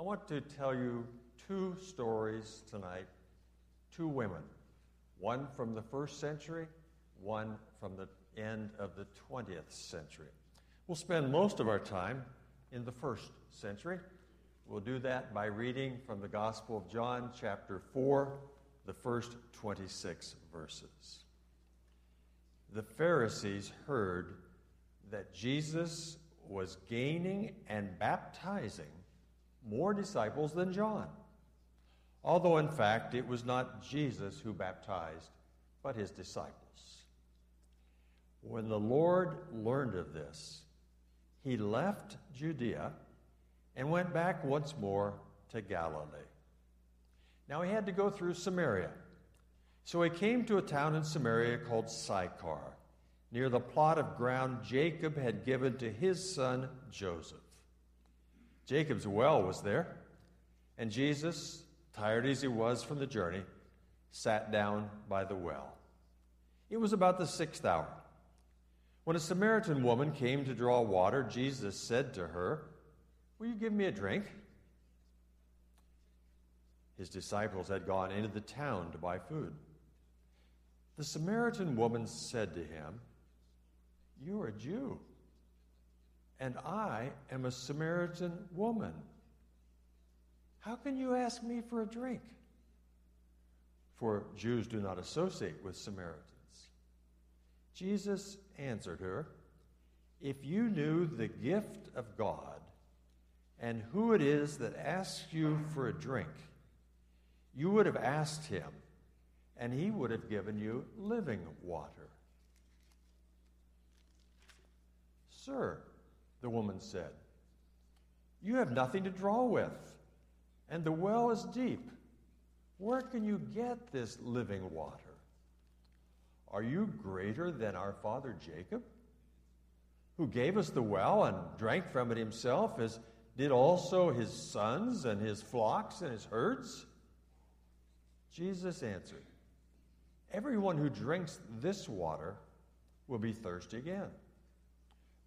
I want to tell you two stories tonight, two women, one from the first century, one from the end of the 20th century. We'll spend most of our time in the first century. We'll do that by reading from the Gospel of John, chapter 4, the first 26 verses. The Pharisees heard that Jesus was gaining and baptizing more disciples than John, although in fact it was not Jesus who baptized, but his disciples. When the Lord learned of this, he left Judea and went back once more to Galilee. Now he had to go through Samaria. So he came to a town in Samaria called Sychar, near the plot of ground Jacob had given to his son Joseph. Jacob's well was there, and Jesus, tired as he was from the journey, sat down by the well. It was about the sixth hour. When a Samaritan woman came to draw water, Jesus said to her, Will you give me a drink? His disciples had gone into the town to buy food. The Samaritan woman said to him, You are a Jew, and I am a Samaritan woman. How can you ask me for a drink? For Jews do not associate with Samaritans. Jesus answered her, If you knew the gift of God and who it is that asks you for a drink, you would have asked him, and he would have given you living water. Sir, the woman said, You have nothing to draw with, and the well is deep. Where can you get this living water? Are you greater than our father Jacob, who gave us the well and drank from it himself, as did also his sons and his flocks and his herds? Jesus answered, Everyone who drinks this water will be thirsty again.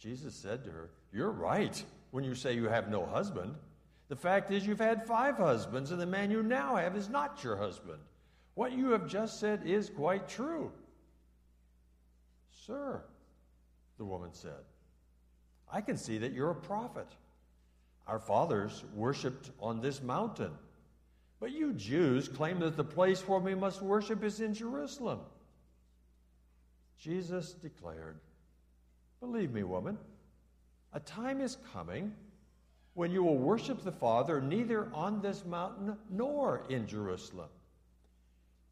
Jesus said to her, You're right when you say you have no husband. The fact is, you've had five husbands, and the man you now have is not your husband. What you have just said is quite true. Sir, the woman said, I can see that you're a prophet. Our fathers worshipped on this mountain, but you Jews claim that the place where we must worship is in Jerusalem. Jesus declared, Believe me, woman, a time is coming when you will worship the Father neither on this mountain nor in Jerusalem.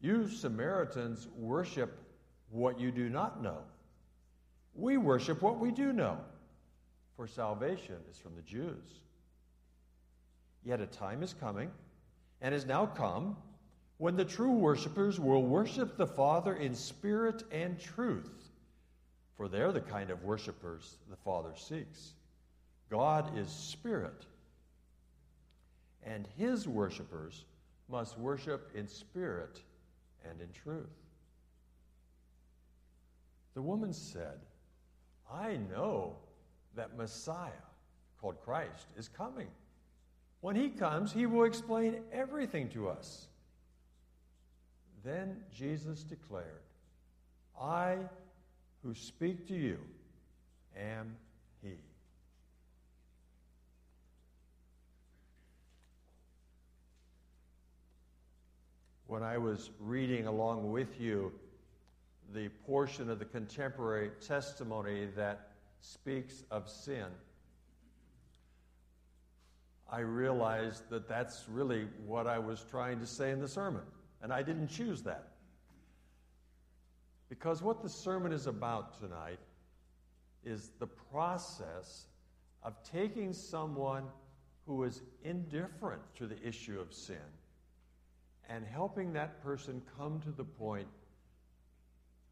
You Samaritans worship what you do not know. We worship what we do know, for salvation is from the Jews. Yet a time is coming, and has now come, when the true worshippers will worship the Father in spirit and truth, for they're the kind of worshippers the Father seeks. God is spirit, and his worshippers must worship in spirit and in truth. The woman said, I know that Messiah, called Christ, is coming. When he comes, he will explain everything to us. Then Jesus declared, I who speak to you am he. When I was reading along with you the portion of the contemporary testimony that speaks of sin, I realized that that's really what I was trying to say in the sermon. And I didn't choose that. Because what the sermon is about tonight is the process of taking someone who is indifferent to the issue of sin and helping that person come to the point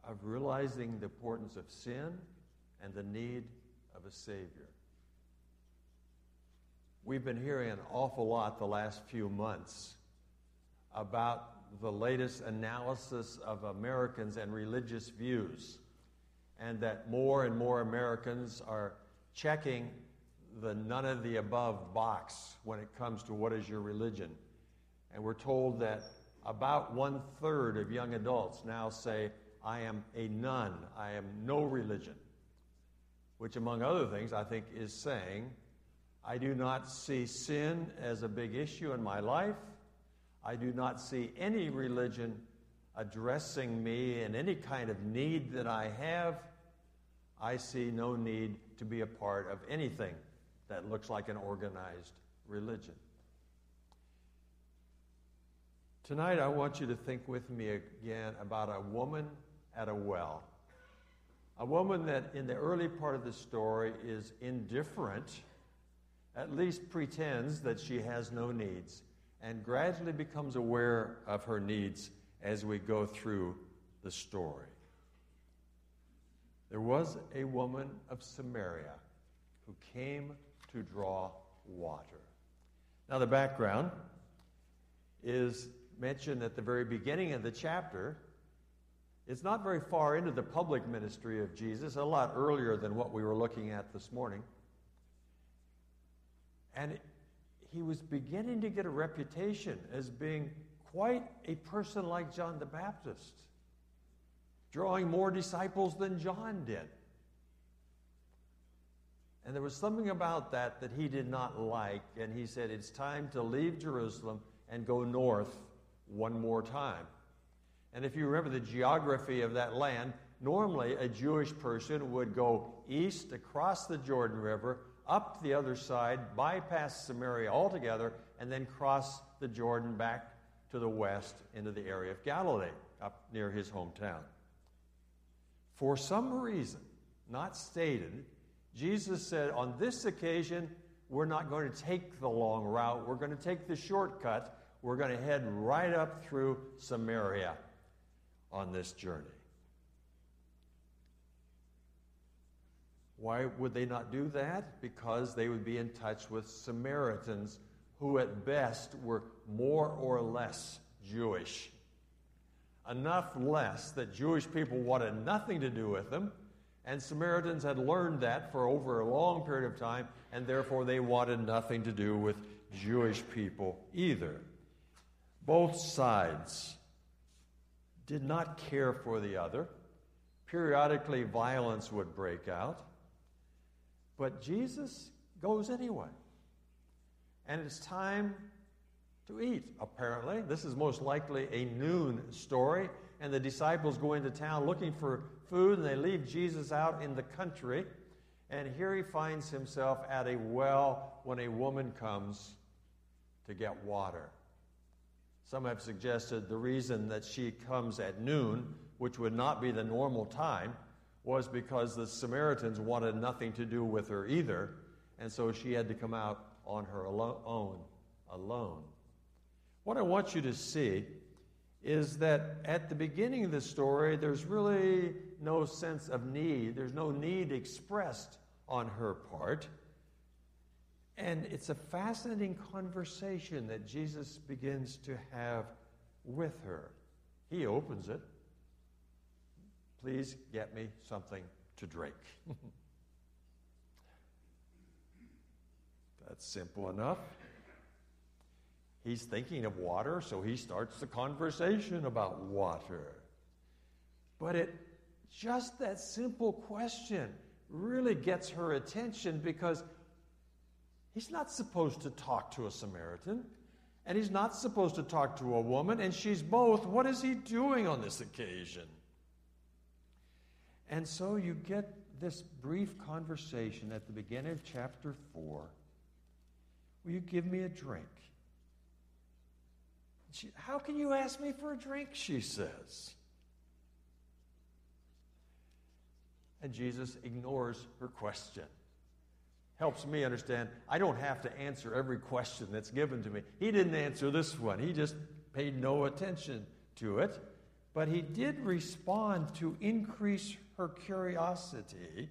of realizing the importance of sin and the need of a Savior. We've been hearing an awful lot the last few months about the latest analysis of Americans and religious views, and that more and more Americans are checking the none of the above box when it comes to what is your religion. And we're told that about one third of young adults now say, I am a none, I am no religion. Which, among other things, I think is saying, I do not see sin as a big issue in my life. I do not see any religion addressing me in any kind of need that I have. I see no need to be a part of anything that looks like an organized religion. Tonight, I want you to think with me again about a woman at a well. A woman that, in the early part of the story, is indifferent, at least pretends that she has no needs, and gradually becomes aware of her needs as we go through the story. There was a woman of Samaria who came to draw water. Now, the background is mentioned at the very beginning of the chapter. It's not very far into the public ministry of Jesus, a lot earlier than what we were looking at this morning. And he was beginning to get a reputation as being quite a person like John the Baptist, drawing more disciples than John did. And there was something about that that he did not like, and he said, It's time to leave Jerusalem and go north one more time. And if you remember the geography of that land, normally a Jewish person would go east across the Jordan River, up the other side, bypass Samaria altogether, and then cross the Jordan back to the west into the area of Galilee, up near his hometown. For some reason, not stated, Jesus said, on this occasion, we're not going to take the long route, we're going to take the shortcut we're going to head right up through Samaria on this journey. Why would they not do that? Because they would be in touch with Samaritans who, at best, were more or less Jewish. Enough less that Jewish people wanted nothing to do with them, and Samaritans had learned that for over a long period of time, and therefore they wanted nothing to do with Jewish people either. Both sides did not care for the other. Periodically, violence would break out. But Jesus goes anyway. And it's time to eat, apparently. This is most likely a noon story. And the disciples go into town looking for food, and they leave Jesus out in the country. And here he finds himself at a well when a woman comes to get water. Some have suggested the reason that she comes at noon, which would not be the normal time, was because the Samaritans wanted nothing to do with her either, and so she had to come out on her own alone. What I want you to see is that at the beginning of the story, there's really no sense of need. There's no need expressed on her part. And it's a fascinating conversation that Jesus begins to have with her. He opens it. Please get me something to drink. That's simple enough. He's thinking of water, so he starts the conversation about water. But it just that simple question really gets her attention because He's not supposed to talk to a Samaritan, and he's not supposed to talk to a woman, and she's both. What is he doing on this occasion? And so you get this brief conversation at the beginning of chapter 4. Will you give me a drink? She, How can you ask me for a drink? She says. And Jesus ignores her question. helps me understand I don't have to answer every question that's given to me. He didn't answer this one, he just paid no attention to it. But he did respond to increase her curiosity.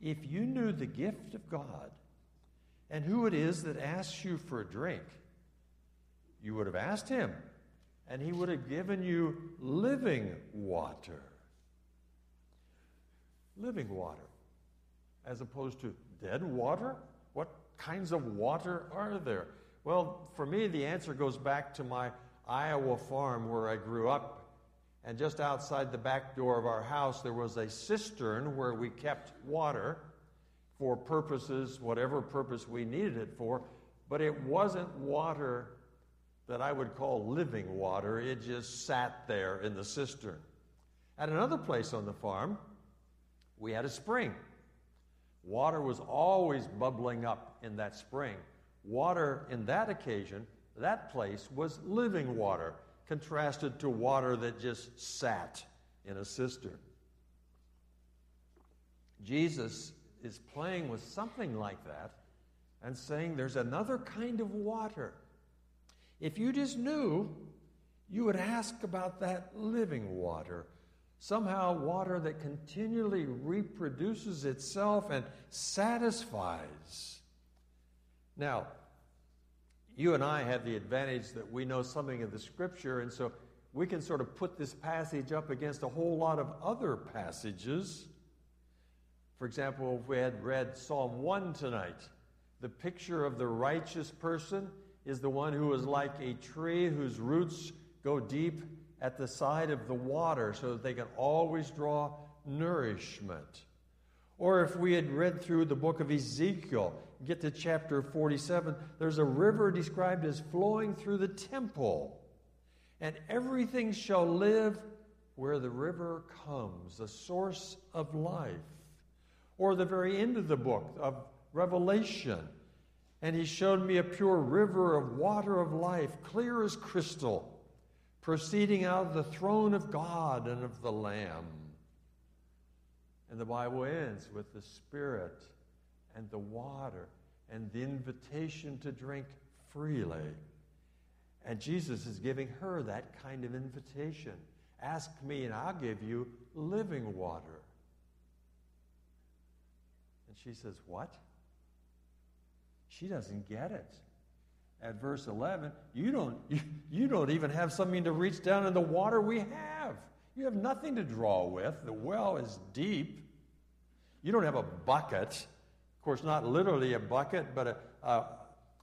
If you knew the gift of God and who it is that asks you for a drink, you would have asked him, and he would have given you living water. Living water, as opposed to dead water? What kinds of water are there? Well, for me, the answer goes back to my Iowa farm where I grew up. And just outside the back door of our house, there was a cistern where we kept water for purposes, whatever purpose we needed it for. But it wasn't water that I would call living water, it just sat there in the cistern. At another place on the farm, we had a spring. Water was always bubbling up in that spring. Water in that occasion that place was living water, contrasted to water that just sat in a cistern. Jesus is playing with something like that and saying there's another kind of water. If you just knew, you would ask about that living water. Somehow, water that continually reproduces itself and satisfies. Now, you and I have the advantage that we know something of the scripture, and so we can sort of put this passage up against a whole lot of other passages. For example, if we had read Psalm 1 tonight, the picture of the righteous person is the one who is like a tree whose roots go deep at the side of the water so that they can always draw nourishment. Or if we had read through the book of Ezekiel, get to chapter 47, there's a river described as flowing through the temple. And everything shall live where the river comes, the source of life. Or the very end of the book of Revelation. And he showed me a pure river of water of life, clear as crystal, proceeding out of the throne of God and of the Lamb. And the Bible ends with the Spirit and the water and the invitation to drink freely. And Jesus is giving her that kind of invitation. Ask me, and I'll give you living water. And she says, What? She doesn't get it. At verse 11, you don't, you, you don't even have something to reach down in the water we have. You have nothing to draw with. The well is deep. You don't have a bucket. Course, not literally a bucket, but a, a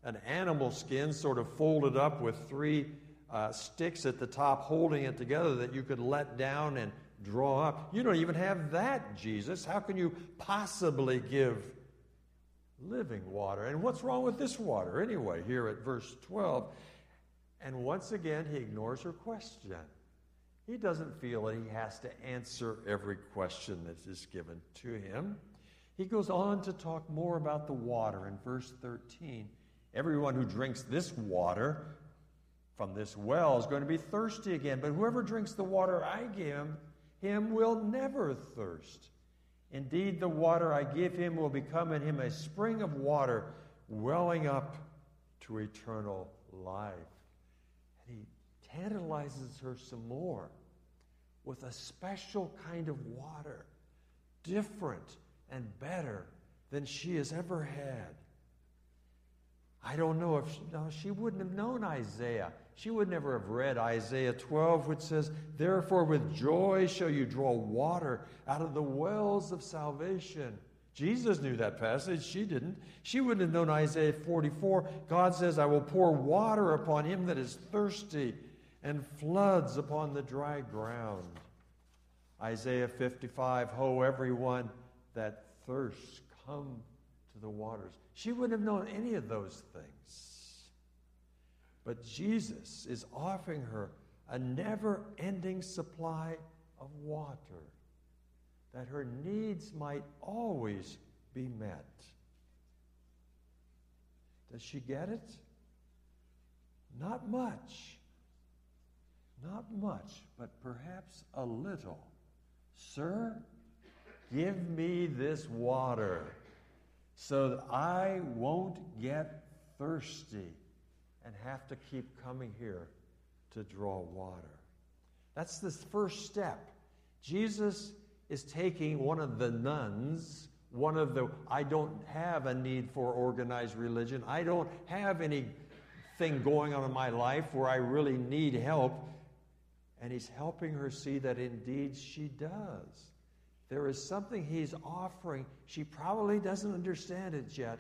an animal skin sort of folded up with three uh, sticks at the top holding it together that you could let down and draw up. You don't even have that, Jesus. How can you possibly give living water? And what's wrong with this water anyway, here at verse 12? And once again, he ignores her question. He doesn't feel that he has to answer every question that is given to him. He goes on to talk more about the water in verse 13. Everyone who drinks this water from this well is going to be thirsty again, but whoever drinks the water I give him, him will never thirst. Indeed, the water I give him will become in him a spring of water welling up to eternal life And he tantalizes her some more with a special kind of water, different and better than she has ever had. I don't know if she, no, she wouldn't have known Isaiah. She would never have read Isaiah 12, which says, Therefore, with joy shall you draw water out of the wells of salvation. Jesus knew that passage. She didn't. She wouldn't have known Isaiah 44. God says, I will pour water upon him that is thirsty and floods upon the dry ground. Isaiah 55 Ho, everyone that thirst, come to the waters. She wouldn't have known any of those things. But Jesus is offering her a never ending supply of water that her needs might always be met. Does she get it? Not much. Not much, but perhaps a little. Sir, give me this water so that I won't get thirsty and have to keep coming here to draw water. That's the first step. Jesus is taking one of the nones, one of the, I don't have a need for organized religion. I don't have anything going on in my life where I really need help. And he's helping her see that indeed she does. There is something he's offering. She probably doesn't understand it yet,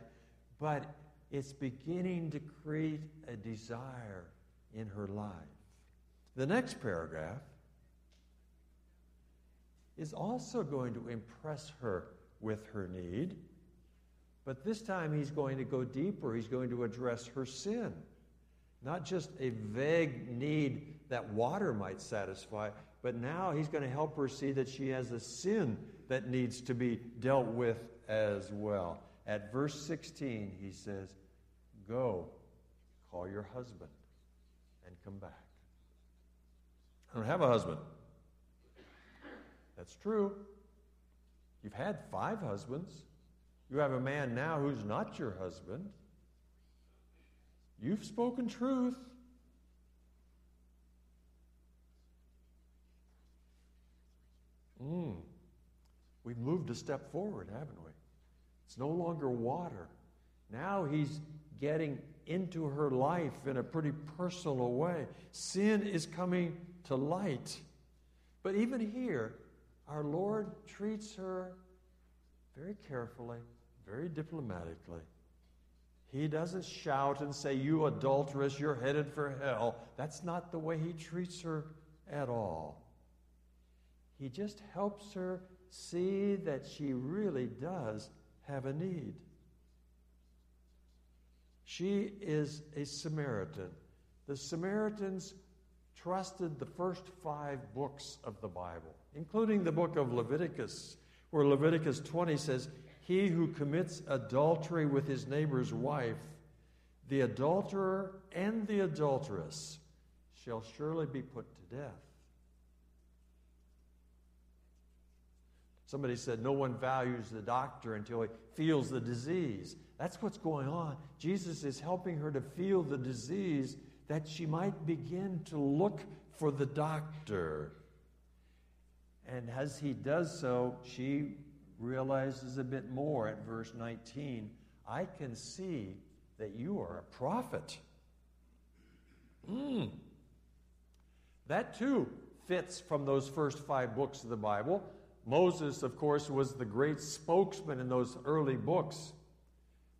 but it's beginning to create a desire in her life. The next paragraph is also going to impress her with her need, but this time he's going to go deeper. He's going to address her sin. Not just a vague need that water might satisfy, but now he's going to help her see that she has a sin that needs to be dealt with as well. At verse 16, he says, Go, call your husband, and come back. I don't have a husband. That's true. You've had five husbands. You have a man now who's not your husband. You've spoken truth. Mm. We've moved a step forward, haven't we? It's no longer water. Now he's getting into her life in a pretty personal way. Sin is coming to light. But even here, our Lord treats her very carefully, very diplomatically. He doesn't shout and say, You adulteress, you're headed for hell. That's not the way he treats her at all. He just helps her see that she really does have a need. She is a Samaritan. The Samaritans trusted the first five books of the Bible, including the book of Leviticus, where Leviticus 20 says, He who commits adultery with his neighbor's wife, the adulterer and the adulteress shall surely be put to death. Somebody said, No one values the doctor until he feels the disease. That's what's going on. Jesus is helping her to feel the disease that she might begin to look for the doctor. And as he does so, she realizes a bit more at verse 19 I can see that you are a prophet. Mm. That too fits from those first five books of the Bible. Moses, of course, was the great spokesman in those early books.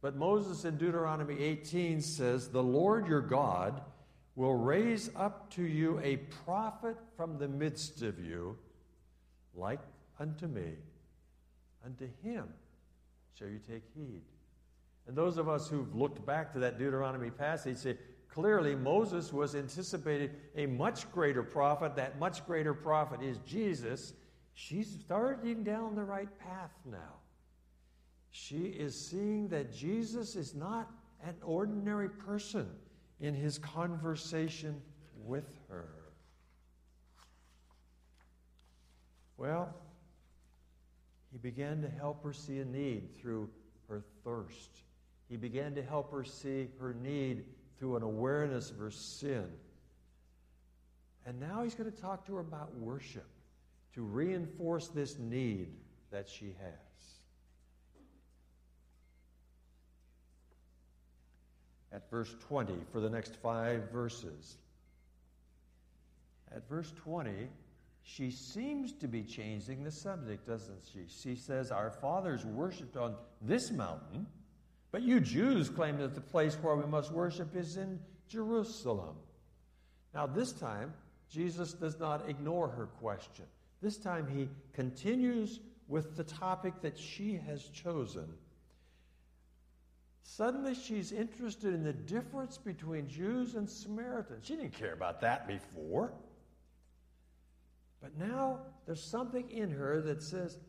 But Moses in Deuteronomy 18 says, The Lord your God will raise up to you a prophet from the midst of you, like unto me. Unto him shall you take heed. And those of us who've looked back to that Deuteronomy passage say, clearly Moses was anticipating a much greater prophet. That much greater prophet is Jesus. She's starting down the right path now. She is seeing that Jesus is not an ordinary person in his conversation with her. Well, he began to help her see a need through her thirst. He began to help her see her need through an awareness of her sin. And now he's going to talk to her about worship to reinforce this need that she has. At verse 20, for the next five verses. At verse 20, she seems to be changing the subject, doesn't she? She says, Our fathers worshipped on this mountain, but you Jews claim that the place where we must worship is in Jerusalem. Now, this time, Jesus does not ignore her question. This time he continues with the topic that she has chosen. Suddenly she's interested in the difference between Jews and Samaritans. She didn't care about that before. But now there's something in her that says,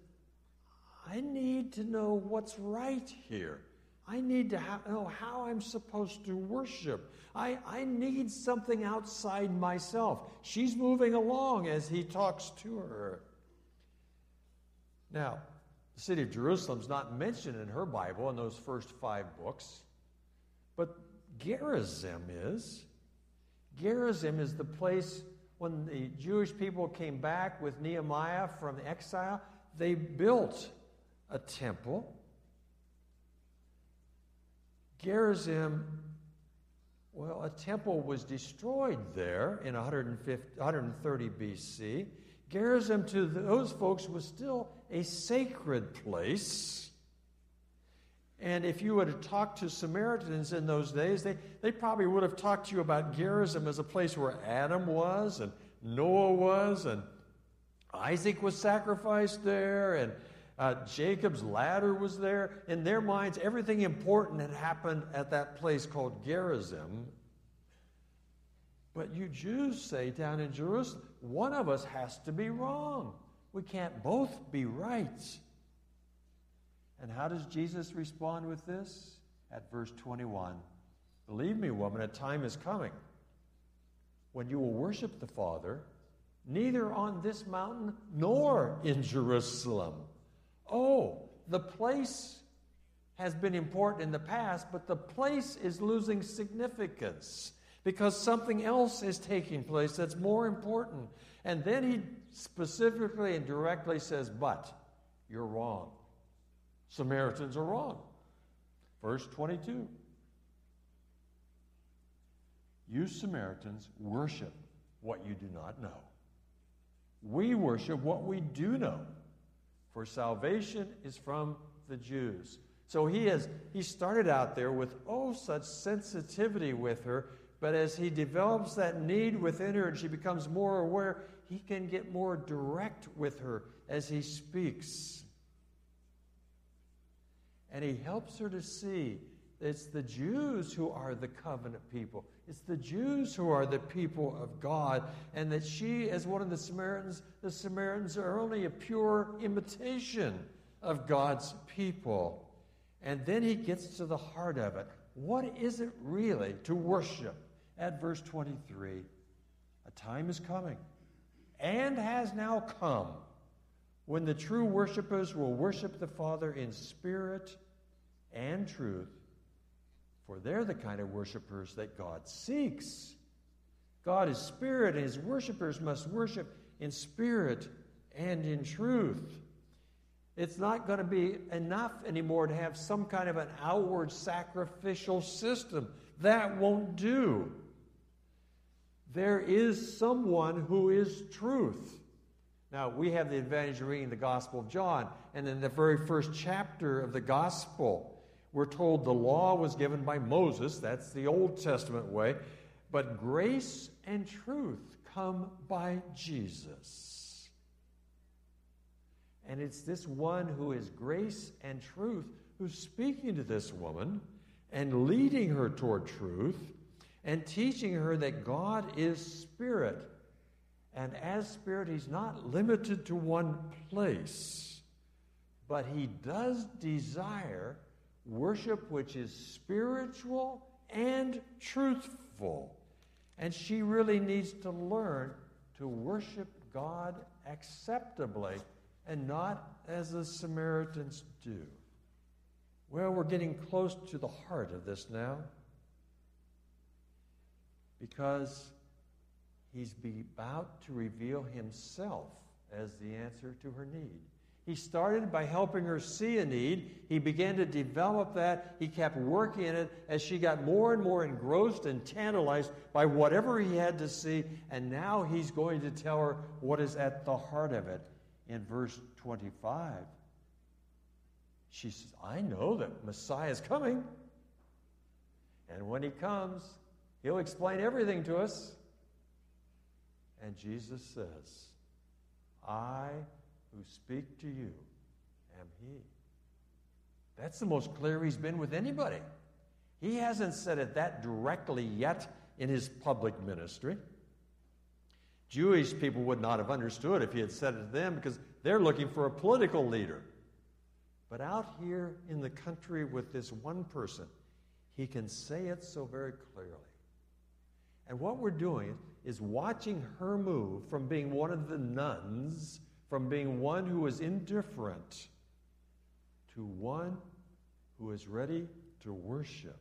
I need to know what's right here. I need to know how I'm supposed to worship. I, I need something outside myself. She's moving along as he talks to her. Now, The city of Jerusalem's not mentioned in her Bible in those first five books, but Gerizim is. Gerizim is the place when the Jewish people came back with Nehemiah from exile, they built a temple. Gerizim, well, a temple was destroyed there in 130 BC. Gerizim to those folks was still a sacred place. And if you would have talked to Samaritans in those days, they, they probably would have talked to you about Gerizim as a place where Adam was and Noah was and Isaac was sacrificed there and uh, Jacob's ladder was there. In their minds, everything important had happened at that place called Gerizim. But you Jews say down in Jerusalem, one of us has to be wrong. We can't both be right. And how does Jesus respond with this? At verse 21 Believe me, woman, a time is coming when you will worship the Father, neither on this mountain nor in Jerusalem. Oh, the place has been important in the past, but the place is losing significance because something else is taking place that's more important. And then he specifically and directly says, But you're wrong. Samaritans are wrong. Verse 22 You Samaritans worship what you do not know. We worship what we do know, for salvation is from the Jews. So he has he started out there with oh such sensitivity with her, but as he develops that need within her and she becomes more aware, he can get more direct with her as he speaks. And he helps her to see it's the Jews who are the covenant people. It's the Jews who are the people of God. And that she, as one of the Samaritans, the Samaritans are only a pure imitation of God's people. And then he gets to the heart of it. What is it really to worship? At verse 23, a time is coming and has now come when the true worshipers will worship the Father in spirit and truth, for they're the kind of worshipers that God seeks. God is spirit, and his worshipers must worship in spirit and in truth. It's not going to be enough anymore to have some kind of an outward sacrificial system. That won't do. There is someone who is truth. Now, we have the advantage of reading the Gospel of John, and in the very first chapter of the Gospel, we're told the law was given by Moses, that's the Old Testament way, but grace and truth come by Jesus. And it's this one who is grace and truth who's speaking to this woman and leading her toward truth and teaching her that God is spirit. And as spirit, he's not limited to one place, but he does desire worship which is spiritual and truthful. And she really needs to learn to worship God acceptably and not as the Samaritans do. Well, we're getting close to the heart of this now because he's about to reveal himself as the answer to her need. He started by helping her see a need. He began to develop that. He kept working in it as she got more and more engrossed and tantalized by whatever he had to see. And now he's going to tell her what is at the heart of it. In verse 25, she says, I know that Messiah is coming. And when he comes, he'll explain everything to us. And Jesus says, I who speak to you am He. That's the most clear He's been with anybody. He hasn't said it that directly yet in His public ministry. Jewish people would not have understood if He had said it to them because they're looking for a political leader. But out here in the country with this one person, He can say it so very clearly. And what we're doing is watching her move from being one of the nones from being one who is indifferent to one who is ready to worship.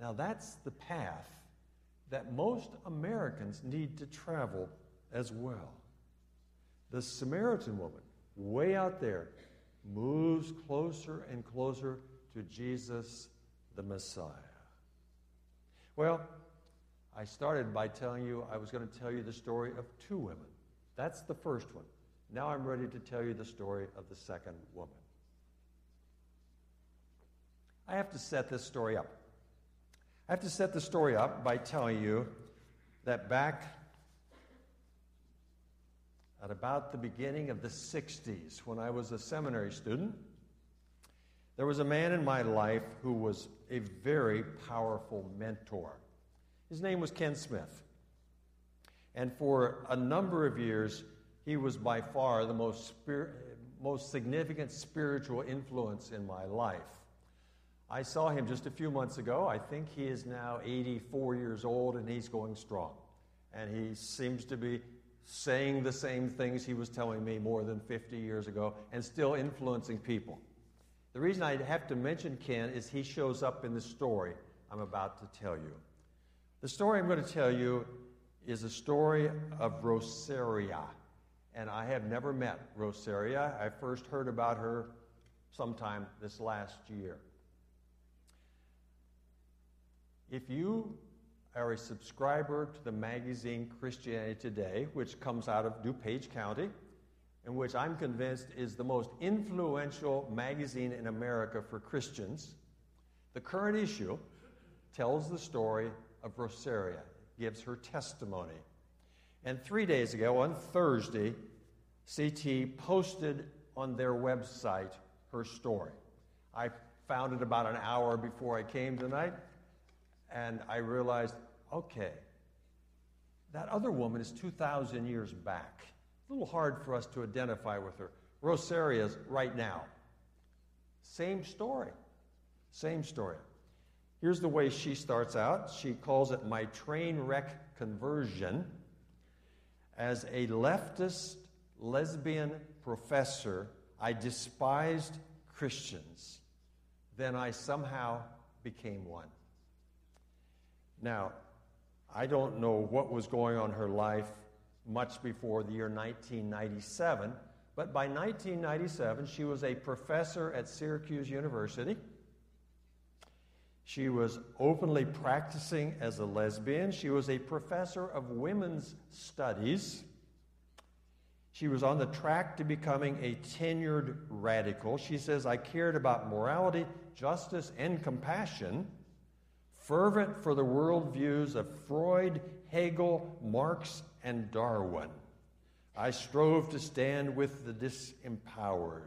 Now, that's the path that most Americans need to travel as well. The Samaritan woman, way out there, moves closer and closer to Jesus the Messiah. Well, I started by telling you I was going to tell you the story of two women. That's the first one. Now I'm ready to tell you the story of the second woman. I have to set this story up. I have to set the story up by telling you that back at about the beginning of the 60s, when I was a seminary student, there was a man in my life who was a very powerful mentor. His name was Ken Smith. And for a number of years, he was by far the most, most significant spiritual influence in my life. I saw him just a few months ago. I think he is now 84 years old and he's going strong. And he seems to be saying the same things he was telling me more than 50 years ago and still influencing people. The reason I have to mention Ken is he shows up in the story I'm about to tell you. The story I'm going to tell you is a story of Rosaria. And I have never met Rosaria. I first heard about her sometime this last year. If you are a subscriber to the magazine Christianity Today, which comes out of DuPage County, and which I'm convinced is the most influential magazine in America for Christians, the current issue tells the story of Rosaria, gives her testimony. And three days ago, on Thursday, CT posted on their website her story. I found it about an hour before I came tonight, and I realized okay, that other woman is 2,000 years back. A little hard for us to identify with her. Rosaria's right now. Same story. Same story. Here's the way she starts out. She calls it my train wreck conversion. As a leftist lesbian professor, I despised Christians. Then I somehow became one. Now, I don't know what was going on in her life much before the year 1997, but by 1997, she was a professor at Syracuse University. She was openly practicing as a lesbian. She was a professor of women's studies. She was on the track to becoming a tenured radical. She says, I cared about morality, justice, and compassion fervent for the worldviews of Freud, Hegel, Marx, and Darwin. I strove to stand with the disempowered.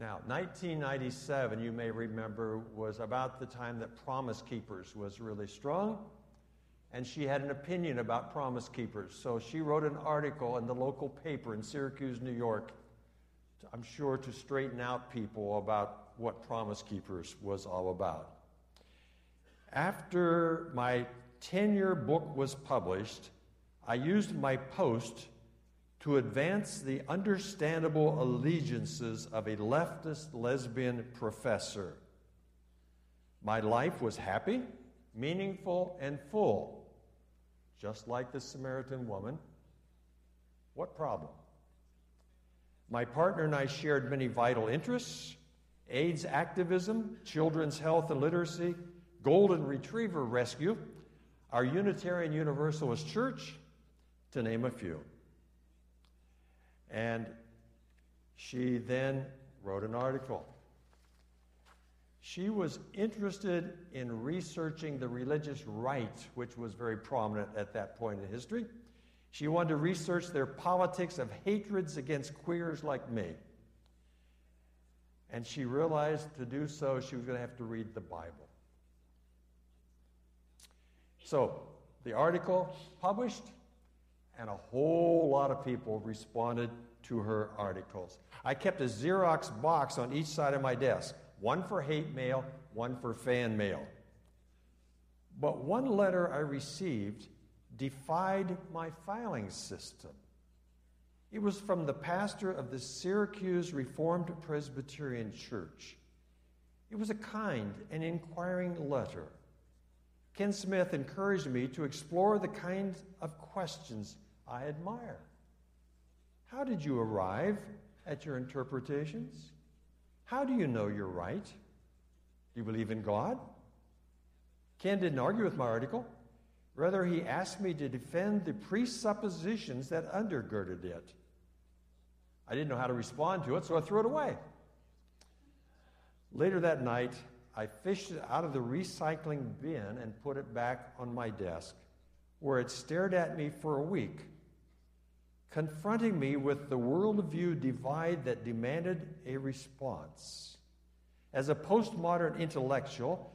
Now, 1997, you may remember, was about the time that Promise Keepers was really strong, and she had an opinion about Promise Keepers. So she wrote an article in the local paper in Syracuse, New York, I'm sure to straighten out people about what Promise Keepers was all about. After my tenure book was published, I used my post to advance the understandable allegiances of a leftist lesbian professor. My life was happy, meaningful, and full, just like the Samaritan woman. What problem? My partner and I shared many vital interests AIDS activism, children's health and literacy, Golden Retriever Rescue, our Unitarian Universalist Church, to name a few. And she then wrote an article. She was interested in researching the religious right, which was very prominent at that point in history. She wanted to research their politics of hatreds against queers like me. And she realized to do so, she was going to have to read the Bible. So the article published, and a whole lot of people responded to her articles. I kept a Xerox box on each side of my desk one for hate mail, one for fan mail. But one letter I received defied my filing system. It was from the pastor of the Syracuse Reformed Presbyterian Church. It was a kind and inquiring letter. Ken Smith encouraged me to explore the kind of questions I admire. How did you arrive at your interpretations? How do you know you're right? Do you believe in God? Ken didn't argue with my article. Rather, he asked me to defend the presuppositions that undergirded it. I didn't know how to respond to it, so I threw it away. Later that night, I fished it out of the recycling bin and put it back on my desk, where it stared at me for a week, confronting me with the worldview divide that demanded a response. As a postmodern intellectual,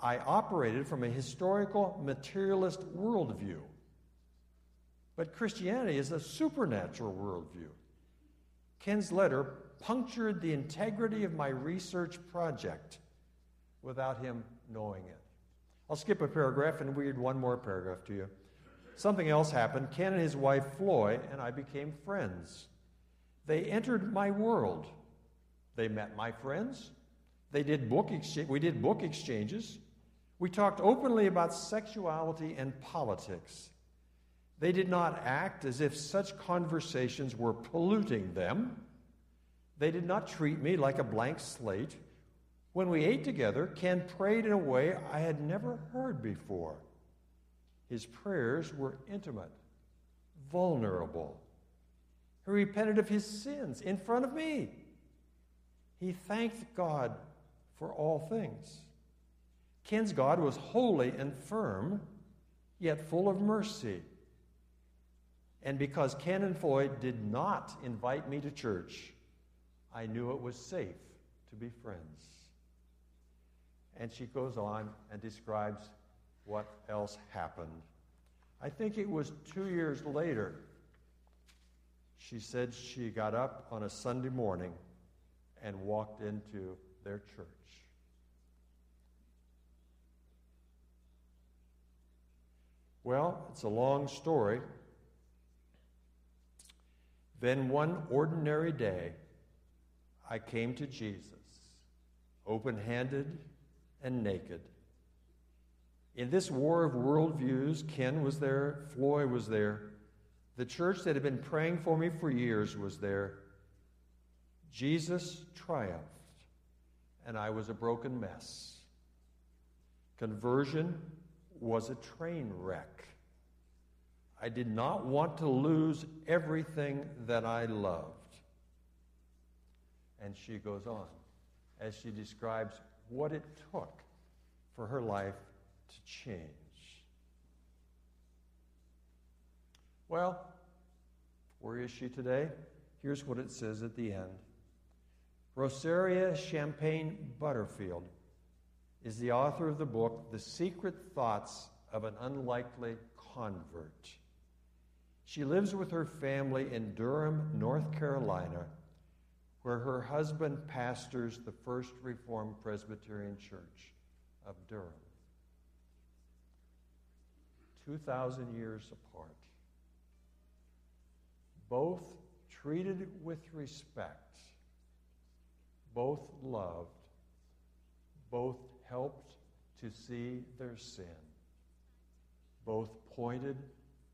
I operated from a historical materialist worldview. But Christianity is a supernatural worldview. Ken's letter punctured the integrity of my research project without him knowing it. I'll skip a paragraph and read one more paragraph to you. Something else happened. Ken and his wife, Floy, and I became friends. They entered my world. They met my friends. They did book exchange, we did book exchanges. We talked openly about sexuality and politics. They did not act as if such conversations were polluting them. They did not treat me like a blank slate. When we ate together, Ken prayed in a way I had never heard before. His prayers were intimate, vulnerable. He repented of his sins in front of me. He thanked God for all things. Ken's God was holy and firm, yet full of mercy. And because Ken and Floy did not invite me to church, I knew it was safe to be friends. And she goes on and describes what else happened. I think it was two years later. She said she got up on a Sunday morning and walked into their church. Well, it's a long story. Then one ordinary day, I came to Jesus, open handed and naked. In this war of worldviews, Ken was there, Floy was there. The church that had been praying for me for years was there. Jesus triumphed, and I was a broken mess. Conversion was a train wreck. I did not want to lose everything that I loved. And she goes on as she describes what it took for her life to change. Well, where is she today? Here's what it says at the end Rosaria Champagne Butterfield is the author of the book, The Secret Thoughts of an Unlikely Convert. She lives with her family in Durham, North Carolina, where her husband pastors the First Reformed Presbyterian Church of Durham. 2,000 years apart. Both treated with respect, both loved, both helped to see their sin, both pointed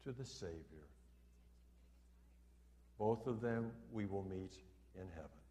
to the Savior. Both of them we will meet in heaven.